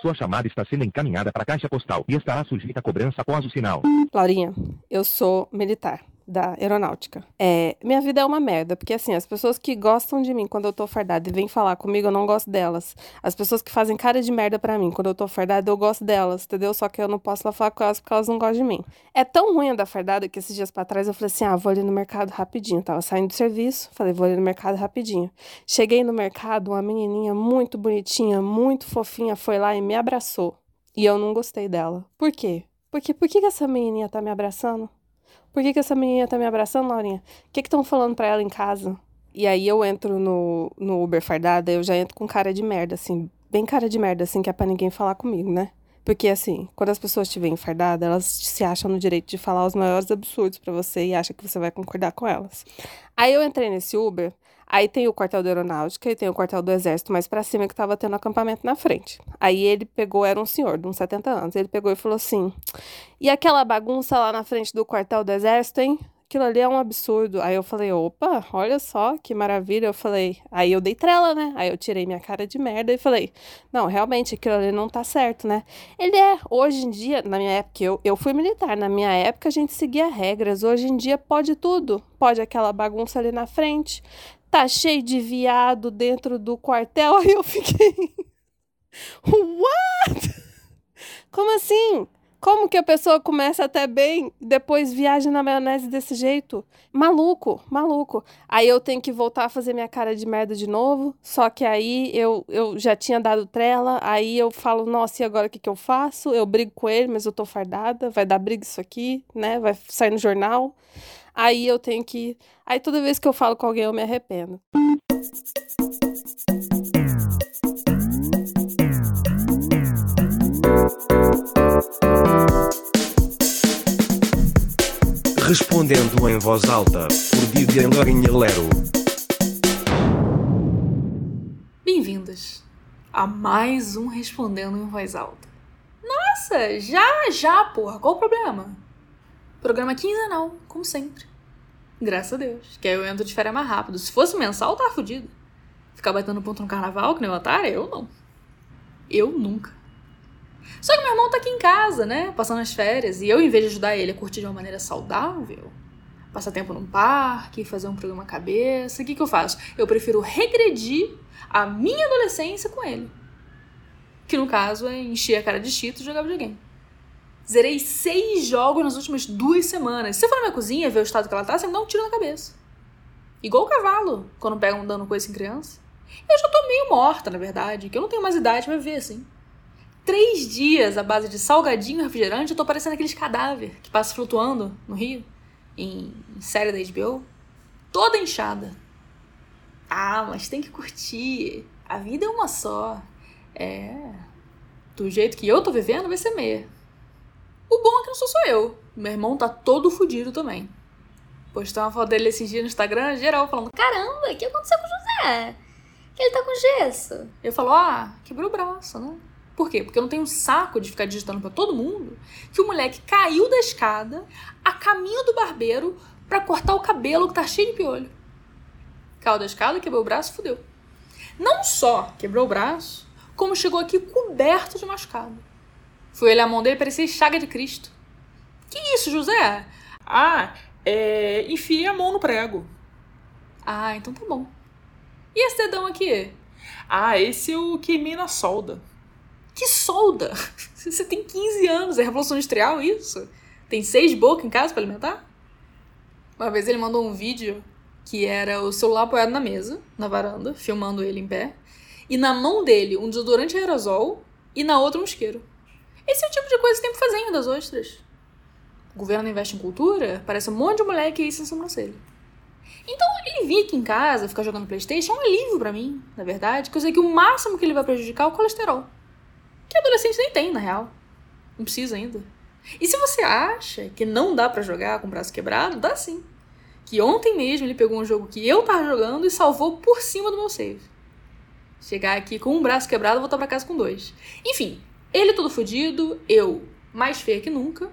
Sua chamada está sendo encaminhada para a caixa postal e estará sujeita a cobrança após o sinal. Laurinha, eu sou militar da aeronáutica. É, minha vida é uma merda, porque assim, as pessoas que gostam de mim quando eu tô fardada e vêm falar comigo, eu não gosto delas. As pessoas que fazem cara de merda para mim quando eu tô fardada, eu gosto delas, entendeu? Só que eu não posso lá falar com elas porque elas não gostam de mim. É tão ruim andar fardada que esses dias para trás eu falei assim: ah, vou ali no mercado rapidinho. Tava saindo do serviço, falei, vou ali no mercado rapidinho. Cheguei no mercado, uma menininha muito bonitinha, muito fofinha, foi lá e me abraçou. E eu não gostei dela. Por quê? Porque por que, essa menininha tá me abraçando? Por que, que essa menina tá me abraçando, Laurinha? O que estão falando pra ela em casa? E aí eu entro no, no Uber fardada, eu já entro com cara de merda, assim, bem cara de merda, assim, que é pra ninguém falar comigo, né? Porque, assim, quando as pessoas te veem fardada, elas se acham no direito de falar os maiores absurdos para você e acham que você vai concordar com elas. Aí eu entrei nesse Uber, Aí tem o quartel da aeronáutica e tem o quartel do exército mais para cima que tava tendo acampamento na frente. Aí ele pegou, era um senhor de uns 70 anos, ele pegou e falou assim: "E aquela bagunça lá na frente do quartel do exército, hein? Aquilo ali é um absurdo". Aí eu falei: "Opa, olha só que maravilha". Eu falei: "Aí eu dei trela, né? Aí eu tirei minha cara de merda e falei: "Não, realmente aquilo ali não tá certo, né?". Ele é, hoje em dia, na minha época eu, eu fui militar, na minha época a gente seguia regras. Hoje em dia pode tudo. Pode aquela bagunça ali na frente, tá cheio de viado dentro do quartel. Aí eu fiquei. What? Como assim? Como que a pessoa começa até bem, depois viaja na maionese desse jeito? Maluco, maluco. Aí eu tenho que voltar a fazer minha cara de merda de novo. Só que aí eu, eu já tinha dado trela. Aí eu falo, nossa, e agora o que, que eu faço? Eu brigo com ele, mas eu tô fardada. Vai dar briga isso aqui, né? Vai sair no jornal. Aí eu tenho que. Aí toda vez que eu falo com alguém, eu me arrependo. Respondendo em voz alta, por Vivian Lorinha Lero. Bem-vindos a mais um Respondendo em Voz Alta. Nossa, já, já, porra, qual o problema? Programa quinzenal, como sempre. Graças a Deus. Que aí eu entro de férias mais rápido. Se fosse mensal, tava fudido. Ficar batendo ponto no carnaval, que nem otário, eu não. Eu nunca. Só que meu irmão tá aqui em casa, né? Passando as férias. E eu, em vez de ajudar ele a curtir de uma maneira saudável, passar tempo num parque, fazer um programa cabeça, o que, que eu faço? Eu prefiro regredir a minha adolescência com ele. Que no caso é encher a cara de cheetos e jogar videogame. Zerei seis jogos nas últimas duas semanas. Se você for na minha cozinha ver o estado que ela tá, você me dá um tiro na cabeça. Igual o cavalo, quando pegam dando coisa em criança. Eu já tô meio morta, na verdade, que eu não tenho mais idade pra ver assim. Três dias à base de salgadinho e refrigerante, eu tô parecendo aqueles cadáver que passa flutuando no rio, em, em série da HBO. Toda inchada. Ah, mas tem que curtir. A vida é uma só. É. Do jeito que eu tô vivendo, vai ser meia. O bom é que não sou só eu. Meu irmão tá todo fudido também. Postou uma foto dele esses dias no Instagram, geral, falando: Caramba, o que aconteceu com o José? Que ele tá com gesso. Eu falo: Ah, quebrou o braço, né? Por quê? Porque eu não tenho um saco de ficar digitando para todo mundo que o moleque caiu da escada a caminho do barbeiro para cortar o cabelo que tá cheio de piolho. Caiu da escada, quebrou o braço, fudeu. Não só quebrou o braço, como chegou aqui coberto de machucado. Fui olhar a mão dele, parecia chaga de Cristo. Que isso, José? Ah, é. Enfiei a mão no prego. Ah, então tá bom. E esse dedão aqui? Ah, esse eu queimei na solda. Que solda? Você tem 15 anos, é Revolução Industrial isso? Tem seis bocas em casa para alimentar? Uma vez ele mandou um vídeo que era o celular apoiado na mesa, na varanda, filmando ele em pé, e na mão dele um desodorante aerosol e na outra um isqueiro. Esse é o tipo de coisa que tem pra fazer em das ostras. O governo investe em cultura, parece um monte de moleque aí sem sobrancelha. Então, ele vir aqui em casa, ficar jogando Playstation, é um alívio para mim, na verdade, que eu sei que o máximo que ele vai prejudicar é o colesterol. Que adolescente nem tem, na real. Não precisa ainda. E se você acha que não dá para jogar com o braço quebrado, dá sim. Que ontem mesmo ele pegou um jogo que eu tava jogando e salvou por cima do meu save. Chegar aqui com um braço quebrado, voltar para casa com dois. Enfim, ele todo fodido, eu mais feia que nunca,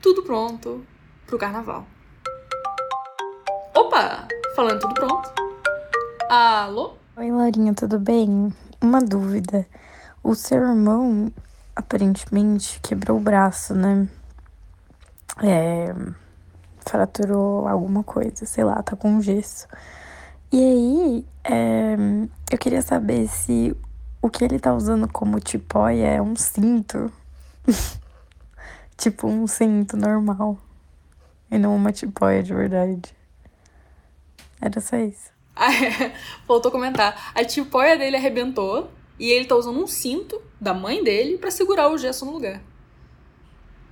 tudo pronto pro carnaval. Opa! Falando tudo pronto. Alô? Oi, Laurinha, tudo bem? Uma dúvida. O seu irmão, aparentemente quebrou o braço, né? É, fraturou alguma coisa, sei lá, tá com gesso. E aí, é, eu queria saber se o que ele tá usando como tipóia é um cinto. tipo um cinto normal. E não uma tipóia de verdade. Era só isso. É. Faltou comentar. A tipóia dele arrebentou e ele tá usando um cinto da mãe dele para segurar o gesso no lugar.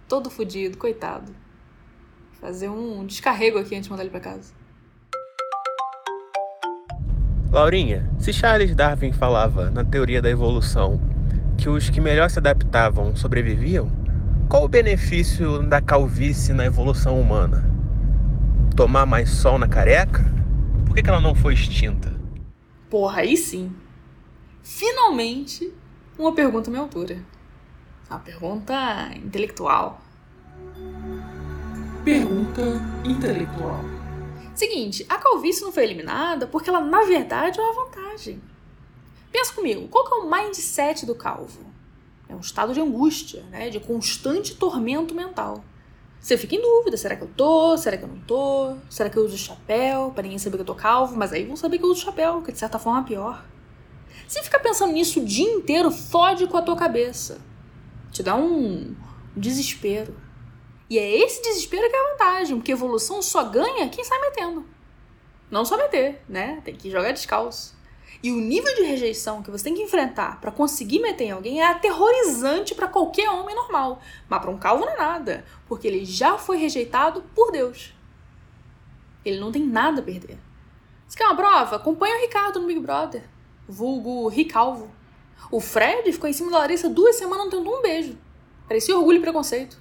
Todo fudido, coitado. Fazer um descarrego aqui antes de mandar ele pra casa. Laurinha, se Charles Darwin falava na teoria da evolução que os que melhor se adaptavam sobreviviam, qual o benefício da calvície na evolução humana? Tomar mais sol na careca? Por que, que ela não foi extinta? Porra, aí sim. Finalmente, uma pergunta à minha altura. Uma pergunta intelectual. Pergunta intelectual. Seguinte, a calvície não foi eliminada porque ela, na verdade, é uma vantagem. Pensa comigo, qual que é o mindset do calvo? É um estado de angústia, né? de constante tormento mental. Você fica em dúvida, será que eu tô? Será que eu não tô? Será que eu uso chapéu para ninguém saber que eu tô calvo? Mas aí vão saber que eu uso chapéu, que de certa forma é pior. Você fica pensando nisso o dia inteiro, fode com a tua cabeça. Te dá um desespero. E é esse desespero que é a vantagem, porque evolução só ganha quem sai metendo. Não só meter, né? Tem que jogar descalço. E o nível de rejeição que você tem que enfrentar para conseguir meter em alguém é aterrorizante para qualquer homem normal. Mas para um calvo não é nada, porque ele já foi rejeitado por Deus. Ele não tem nada a perder. Você quer uma prova? Acompanha o Ricardo no Big Brother, vulgo Ricalvo. O Fred ficou em cima da Larissa duas semanas não tendo um beijo. Parecia orgulho e preconceito.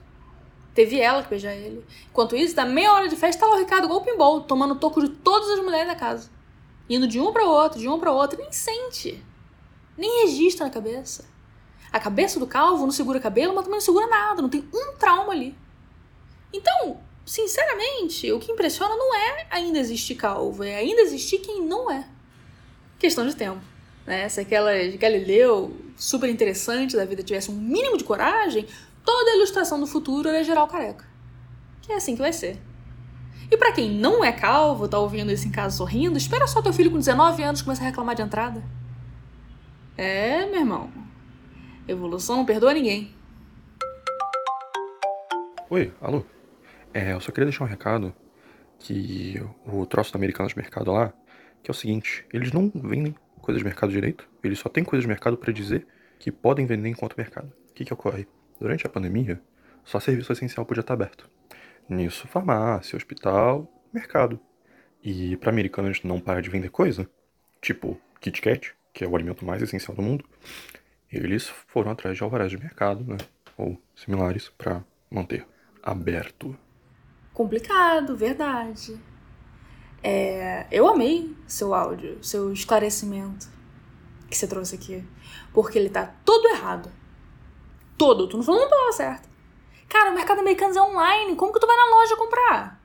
Teve ela que beijar ele. Enquanto isso, da meia hora de festa, lá o Ricardo igual pinball, tomando toco de todas as mulheres da casa. Indo de um para outro, de um para outro, nem sente. Nem registra na cabeça. A cabeça do calvo não segura cabelo, mas também não segura nada, não tem um trauma ali. Então, sinceramente, o que impressiona não é ainda existir calvo, é ainda existir quem não é. Questão de tempo. Né? Se aquela Galileu, super interessante da vida, tivesse um mínimo de coragem, toda a ilustração do futuro era geral careca. Que é assim que vai ser. E para quem não é calvo, tá ouvindo isso em casa sorrindo, espera só teu filho com 19 anos começar a reclamar de entrada. É, meu irmão. Evolução não perdoa ninguém. Oi, alô. É, eu só queria deixar um recado que o troço do Americanos de Mercado lá, que é o seguinte, eles não vendem coisas de mercado direito, eles só têm coisas de mercado para dizer que podem vender enquanto mercado. O que que ocorre? Durante a pandemia, só serviço essencial podia estar aberto. Nisso, farmácia, hospital, mercado. E para americanos não parar de vender coisa, tipo Kit Kat, que é o alimento mais essencial do mundo, eles foram atrás de alvarás de mercado, né, ou similares, para manter aberto. Complicado, verdade. É, eu amei seu áudio, seu esclarecimento que você trouxe aqui. Porque ele tá todo errado todo. Tu não falou uma palavra certa. Cara, o mercado americano é online. Como que tu vai na loja comprar?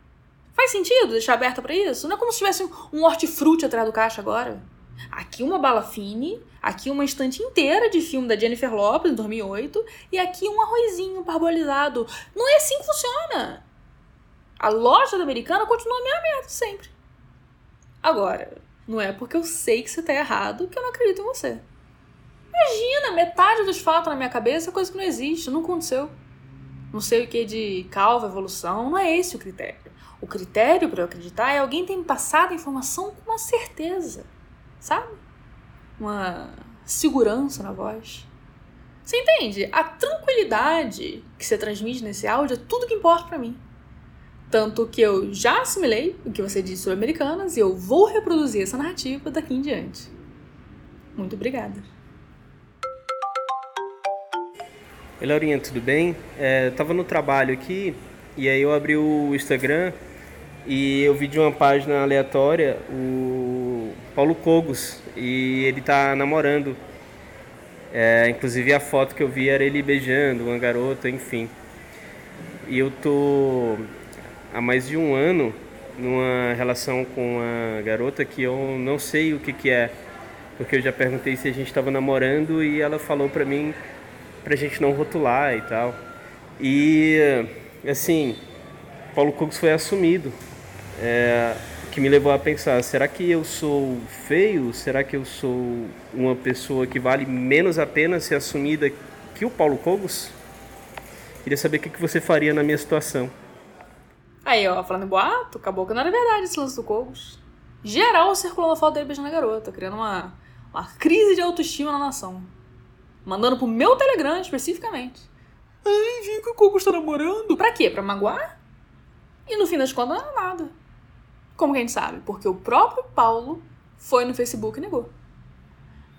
Faz sentido deixar aberta para isso? Não é como se tivesse um hortifruti atrás do caixa agora. Aqui uma bala fine, aqui uma estante inteira de filme da Jennifer Lopez, em 2008, e aqui um arrozinho parbolizado. Não é assim que funciona. A loja da americana continua a minha merda sempre. Agora, não é porque eu sei que você tá errado que eu não acredito em você. Imagina, metade dos fatos na minha cabeça é coisa que não existe, não aconteceu. Não sei o que de calva, evolução, não é esse o critério. O critério para eu acreditar é alguém ter me passado a informação com uma certeza, sabe? Uma segurança na voz. Você entende? A tranquilidade que você transmite nesse áudio é tudo que importa para mim. Tanto que eu já assimilei o que você disse sobre americanas e eu vou reproduzir essa narrativa daqui em diante. Muito obrigada. Oi, Laurinha, tudo bem? É, eu tava no trabalho aqui e aí eu abri o Instagram e eu vi de uma página aleatória o Paulo Cogos e ele tá namorando. É, inclusive a foto que eu vi era ele beijando uma garota, enfim. E eu tô há mais de um ano numa relação com uma garota que eu não sei o que que é, porque eu já perguntei se a gente estava namorando e ela falou pra mim pra gente não rotular e tal. E, assim, Paulo Cogos foi assumido. É, que me levou a pensar: será que eu sou feio? Será que eu sou uma pessoa que vale menos a pena ser assumida que o Paulo Cogos? Queria saber o que você faria na minha situação. Aí, ó, falando boato, acabou que não era verdade esse lance do Cogos. Geral circulando a foto dele beijando a garota, criando uma, uma crise de autoestima na nação. Mandando pro meu Telegram especificamente. Ai, vi que o Cogos tá namorando. Pra quê? Pra magoar? E no fim das contas, não era nada. Como que a gente sabe? Porque o próprio Paulo foi no Facebook e negou.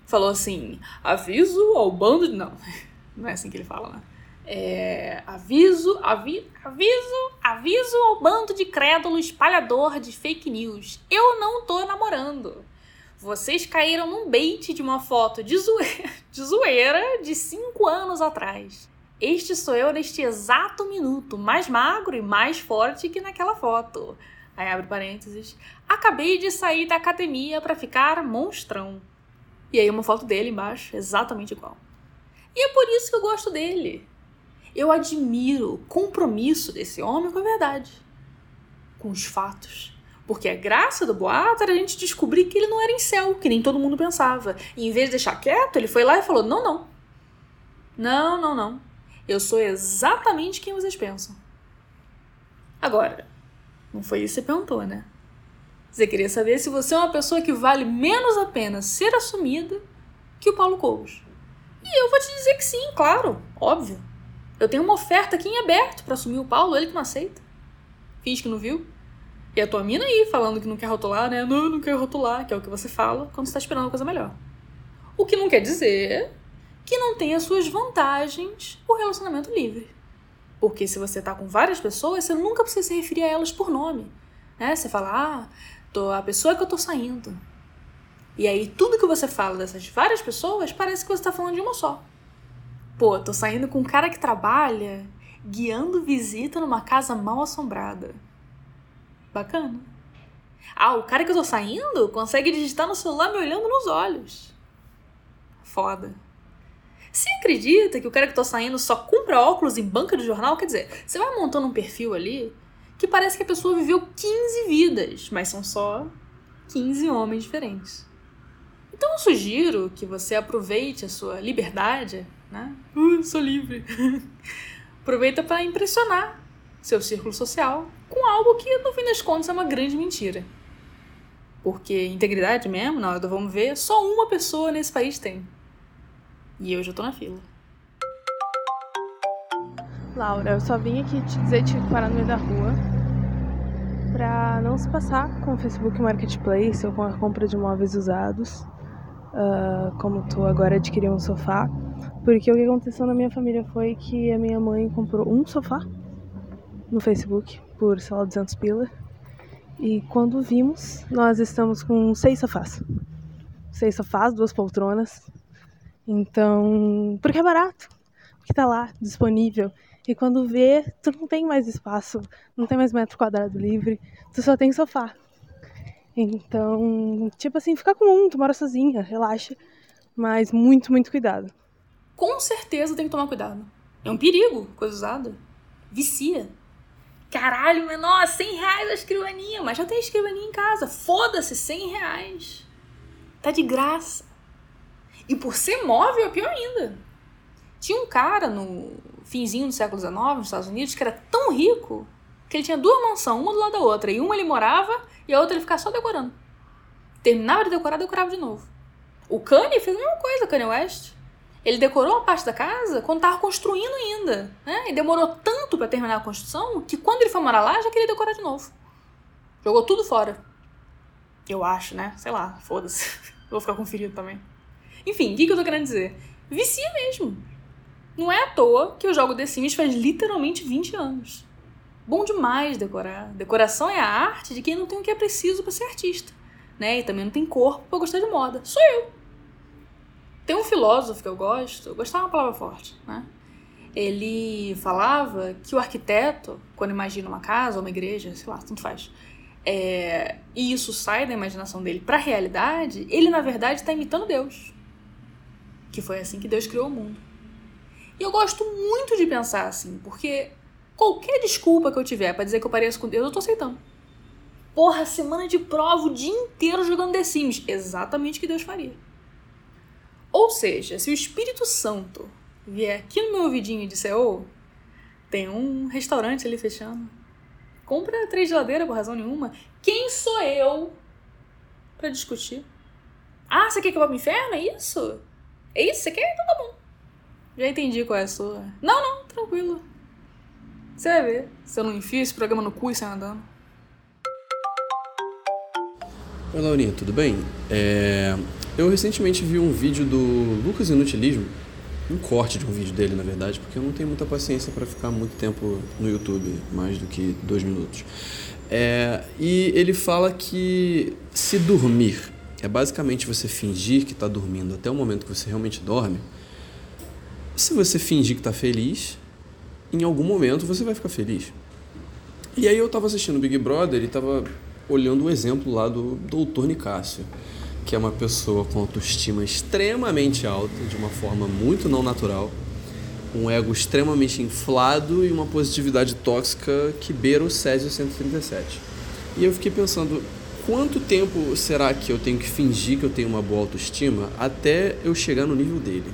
Falou assim: aviso ao bando de. Não, não é assim que ele fala, né? É, aviso, avi, aviso, aviso ao bando de crédulo espalhador de fake news. Eu não tô namorando. Vocês caíram num bait de uma foto de zoeira, de zoeira de cinco anos atrás. Este sou eu neste exato minuto, mais magro e mais forte que naquela foto. Aí abre parênteses. Acabei de sair da academia para ficar monstrão. E aí uma foto dele embaixo, exatamente igual. E é por isso que eu gosto dele. Eu admiro o compromisso desse homem com a verdade, com os fatos. Porque a graça do boato era a gente descobrir que ele não era em céu, que nem todo mundo pensava. E em vez de deixar quieto, ele foi lá e falou: não, não. Não, não, não. Eu sou exatamente quem vocês pensam. Agora, não foi isso que você perguntou, né? Você queria saber se você é uma pessoa que vale menos a pena ser assumida que o Paulo Cogos. E eu vou te dizer que sim, claro, óbvio. Eu tenho uma oferta aqui em aberto para assumir o Paulo, ele que não aceita. Finge que não viu. E a tua mina aí falando que não quer rotular, né? Não, não quer rotular, que é o que você fala quando você tá esperando uma coisa melhor. O que não quer dizer que não as suas vantagens o relacionamento livre. Porque se você tá com várias pessoas, você nunca precisa se referir a elas por nome. Né? Você fala, ah, tô a pessoa que eu tô saindo. E aí tudo que você fala dessas várias pessoas parece que você tá falando de uma só. Pô, tô saindo com um cara que trabalha guiando visita numa casa mal assombrada. Bacana. Ah, o cara que eu tô saindo consegue digitar no celular me olhando nos olhos. Foda. Você acredita que o cara que tô saindo só compra óculos em banca de jornal? Quer dizer, você vai montando um perfil ali que parece que a pessoa viveu 15 vidas, mas são só 15 homens diferentes. Então eu sugiro que você aproveite a sua liberdade, né? Uh, sou livre. Aproveita para impressionar seu círculo social com algo que, no fim das contas, é uma grande mentira. Porque integridade mesmo, na hora do vamos ver, só uma pessoa nesse país tem. E eu já tô na fila. Laura, eu só vim aqui te dizer que parar no meio da rua pra não se passar com o Facebook Marketplace ou com a compra de móveis usados, uh, como tu agora adquiriu um sofá, porque o que aconteceu na minha família foi que a minha mãe comprou um sofá no Facebook por, sei lá, 200 pila, e quando vimos, nós estamos com seis sofás. Seis sofás, duas poltronas, então, porque é barato, porque tá lá, disponível. E quando vê, tu não tem mais espaço, não tem mais metro quadrado livre, tu só tem sofá. Então, tipo assim, fica comum, tu mora sozinha, relaxa, mas muito, muito cuidado. Com certeza tem que tomar cuidado. É um perigo, coisa usada. Vicia. Caralho, menor, 100 reais a escrivaninha, mas já tem escrivaninha em casa. Foda-se, 100 reais. Tá de graça. E por ser móvel é pior ainda. Tinha um cara no finzinho do século XIX, nos Estados Unidos, que era tão rico que ele tinha duas mansões, uma do lado da outra. E uma ele morava e a outra ele ficava só decorando. Terminava de decorar, decorava de novo. O Kanye fez a mesma coisa, Kanye West. Ele decorou uma parte da casa quando estava construindo ainda. Né? E demorou tanto para terminar a construção que quando ele foi morar lá já queria decorar de novo. Jogou tudo fora. Eu acho, né? Sei lá, foda-se. Vou ficar conferido também. Enfim, o que, que eu tô querendo dizer? Vicia mesmo. Não é à toa que eu jogo The Sims faz literalmente 20 anos. Bom demais decorar. Decoração é a arte de quem não tem o que é preciso para ser artista. Né? E também não tem corpo para gostar de moda. Sou eu. Tem um filósofo que eu gosto, eu gostava uma palavra forte, né? Ele falava que o arquiteto, quando imagina uma casa uma igreja, sei lá, tanto faz, é, e isso sai da imaginação dele para a realidade, ele na verdade está imitando Deus que foi assim que Deus criou o mundo. E eu gosto muito de pensar assim, porque qualquer desculpa que eu tiver para dizer que eu pareço com Deus, eu tô aceitando. Porra, semana de prova, o dia inteiro jogando The Sims. Exatamente o que Deus faria. Ou seja, se o Espírito Santo vier aqui no meu ouvidinho e disser, ô, tem um restaurante ali fechando. Compra três geladeiras por razão nenhuma. Quem sou eu para discutir? Ah, você quer que eu vá pro inferno? É isso? É isso? Você quer? Então tá bom. Já entendi qual é a sua. Não, não, tranquilo. Você vai ver. Se eu não enfio esse programa no cu e sai andando. Oi, Laurinha, tudo bem? É... Eu recentemente vi um vídeo do Lucas Inutilismo, um corte de um vídeo dele, na verdade, porque eu não tenho muita paciência para ficar muito tempo no YouTube, mais do que dois minutos. É... E ele fala que se dormir é basicamente você fingir que está dormindo até o momento que você realmente dorme, se você fingir que está feliz, em algum momento você vai ficar feliz. E aí eu estava assistindo Big Brother e estava olhando o exemplo lá do Doutor Nicásio, que é uma pessoa com autoestima extremamente alta, de uma forma muito não natural, um ego extremamente inflado e uma positividade tóxica que beira o Césio 137. E eu fiquei pensando, quanto tempo será que eu tenho que fingir que eu tenho uma boa autoestima até eu chegar no nível dele?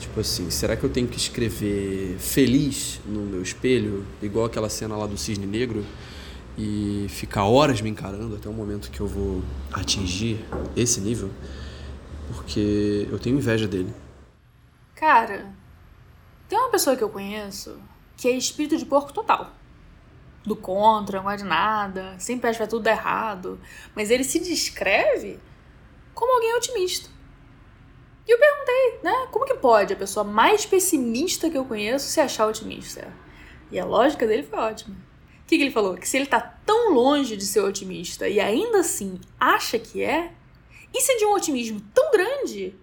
Tipo assim, será que eu tenho que escrever feliz no meu espelho, igual aquela cena lá do cisne negro, e ficar horas me encarando até o momento que eu vou atingir esse nível? Porque eu tenho inveja dele. Cara, tem uma pessoa que eu conheço que é espírito de porco total. Do contra, não gosta de nada, sempre acha que tudo errado. Mas ele se descreve como alguém otimista. E eu perguntei, né? Como que pode a pessoa mais pessimista que eu conheço se achar otimista? E a lógica dele foi ótima. O que, que ele falou? Que se ele tá tão longe de ser otimista e ainda assim acha que é, isso é de um otimismo tão grande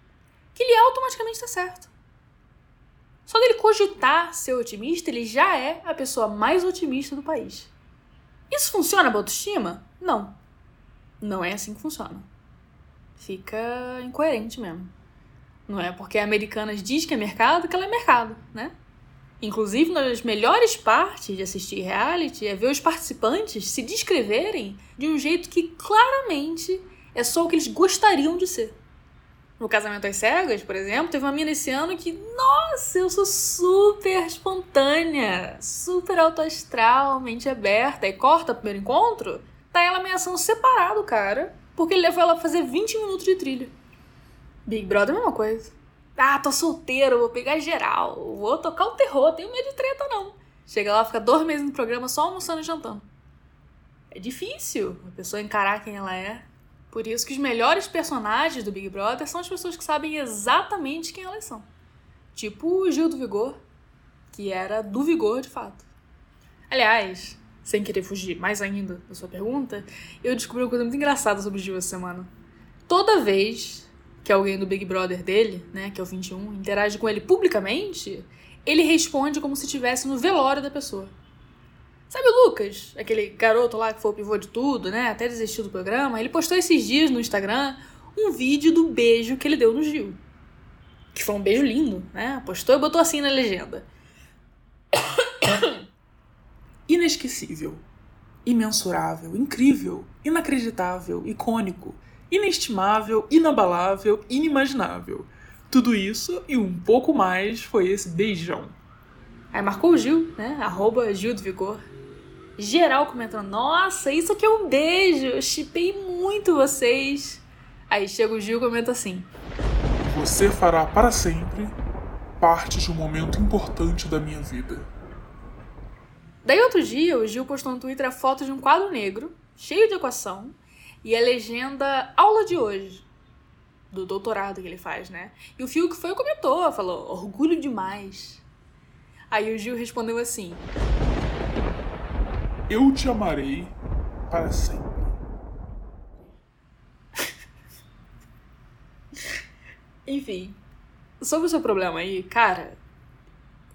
que ele automaticamente está certo. Só dele cogitar ser otimista, ele já é a pessoa mais otimista do país. Isso funciona para autoestima? Não. Não é assim que funciona. Fica incoerente mesmo. Não é porque a Americanas diz que é mercado que ela é mercado, né? Inclusive, uma das melhores partes de assistir reality é ver os participantes se descreverem de um jeito que claramente é só o que eles gostariam de ser. No Casamento às Cegas, por exemplo, teve uma mina esse ano que, nossa, eu sou super espontânea, super autoastral, mente aberta, e corta o primeiro encontro, tá ela ameaçando separar do cara, porque ele levou ela a fazer 20 minutos de trilha. Big Brother é a mesma coisa. Ah, tô solteiro, vou pegar geral, vou tocar o terror, tenho medo de treta não. Chega lá, fica dois meses no programa só almoçando e jantando. É difícil a pessoa encarar quem ela é. Por isso que os melhores personagens do Big Brother são as pessoas que sabem exatamente quem elas são. Tipo o Gil do Vigor, que era do Vigor de fato. Aliás, sem querer fugir mais ainda da sua pergunta, eu descobri uma coisa muito engraçada sobre o Gil essa semana. Toda vez que é alguém do Big Brother dele, né, que é o 21, interage com ele publicamente, ele responde como se estivesse no velório da pessoa. Sabe o Lucas, aquele garoto lá que foi o pivô de tudo, né, até desistiu do programa? Ele postou esses dias no Instagram um vídeo do beijo que ele deu no Gil. Que foi um beijo lindo, né? Postou e botou assim na legenda. Inesquecível, imensurável, incrível, inacreditável, icônico inestimável, inabalável, inimaginável. Tudo isso e um pouco mais foi esse beijão. Aí marcou o Gil, né? Arroba Gil do Vigor. Geral comentando, nossa, isso aqui é um beijo, eu chipei muito vocês. Aí chega o Gil e comenta assim. Você fará para sempre parte de um momento importante da minha vida. Daí outro dia, o Gil postou no Twitter a foto de um quadro negro, cheio de equação, e a legenda aula de hoje, do doutorado que ele faz, né? E o Fiuk foi comentou, falou, orgulho demais. Aí o Gil respondeu assim: Eu te amarei para sempre. Enfim, sobre o seu problema aí, cara,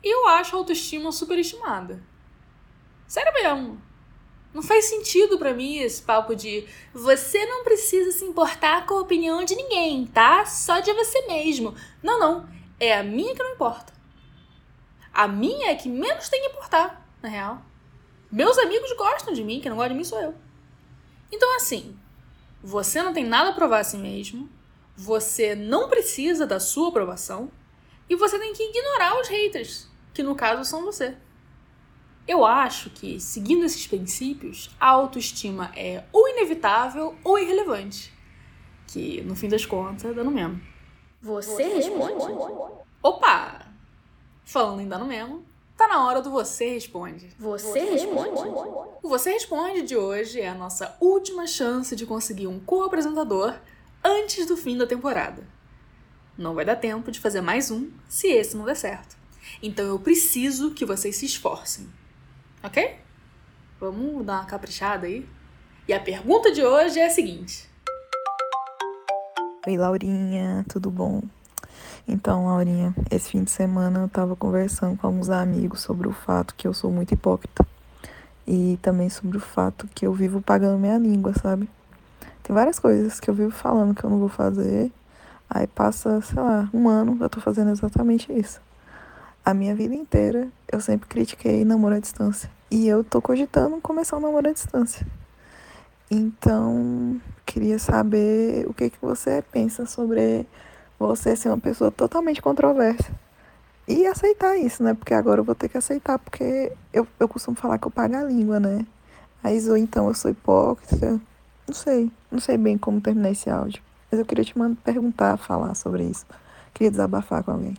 eu acho a autoestima superestimada. Sério mesmo. Não faz sentido para mim esse papo de você não precisa se importar com a opinião de ninguém, tá? Só de você mesmo. Não, não. É a minha que não importa. A minha é que menos tem que importar, na real. Meus amigos gostam de mim, quem não gosta de mim sou eu. Então, assim, você não tem nada a provar a si mesmo, você não precisa da sua aprovação e você tem que ignorar os haters, que no caso são você. Eu acho que, seguindo esses princípios, a autoestima é ou inevitável ou irrelevante. Que, no fim das contas, dá no mesmo. Você responde? Opa! Falando em dá no mesmo, tá na hora do Você Responde. Você responde? O Você Responde de hoje é a nossa última chance de conseguir um co-apresentador antes do fim da temporada. Não vai dar tempo de fazer mais um se esse não der certo. Então eu preciso que vocês se esforcem. Ok? Vamos dar uma caprichada aí? E a pergunta de hoje é a seguinte: Oi, Laurinha, tudo bom? Então, Laurinha, esse fim de semana eu tava conversando com alguns amigos sobre o fato que eu sou muito hipócrita. E também sobre o fato que eu vivo pagando minha língua, sabe? Tem várias coisas que eu vivo falando que eu não vou fazer. Aí passa, sei lá, um ano, eu tô fazendo exatamente isso. A minha vida inteira eu sempre critiquei namoro à distância. E eu tô cogitando começar um namoro à distância. Então, queria saber o que, que você pensa sobre você ser uma pessoa totalmente controversa. E aceitar isso, né? Porque agora eu vou ter que aceitar, porque eu, eu costumo falar que eu pago a língua, né? Aí, ou então eu sou hipócrita. Não sei, não sei bem como terminar esse áudio. Mas eu queria te mandar perguntar, falar sobre isso. Queria desabafar com alguém.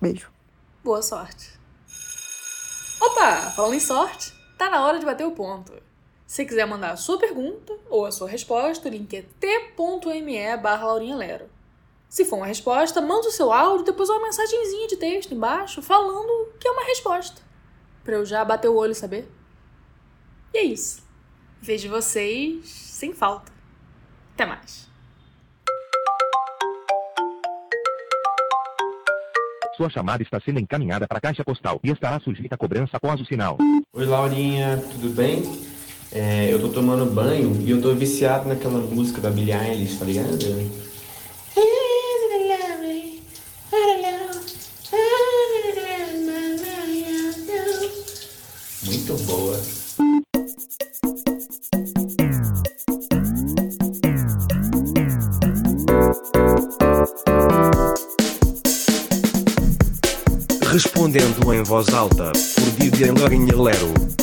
Beijo. Boa sorte. Opa, falando em sorte, tá na hora de bater o ponto. Se quiser mandar a sua pergunta ou a sua resposta, o link é t.me barra Laurinha Lero. Se for uma resposta, manda o seu áudio, depois uma mensagenzinha de texto embaixo falando que é uma resposta. Pra eu já bater o olho e saber. E é isso. Vejo vocês sem falta. Até mais. Sua chamada está sendo encaminhada para a caixa postal e estará sujeita a cobrança após o sinal. Oi, Laurinha, tudo bem? É, eu tô tomando banho e eu tô viciado naquela música da Billie Eilish, tá ligado? Voz alta, por Vivian Lero.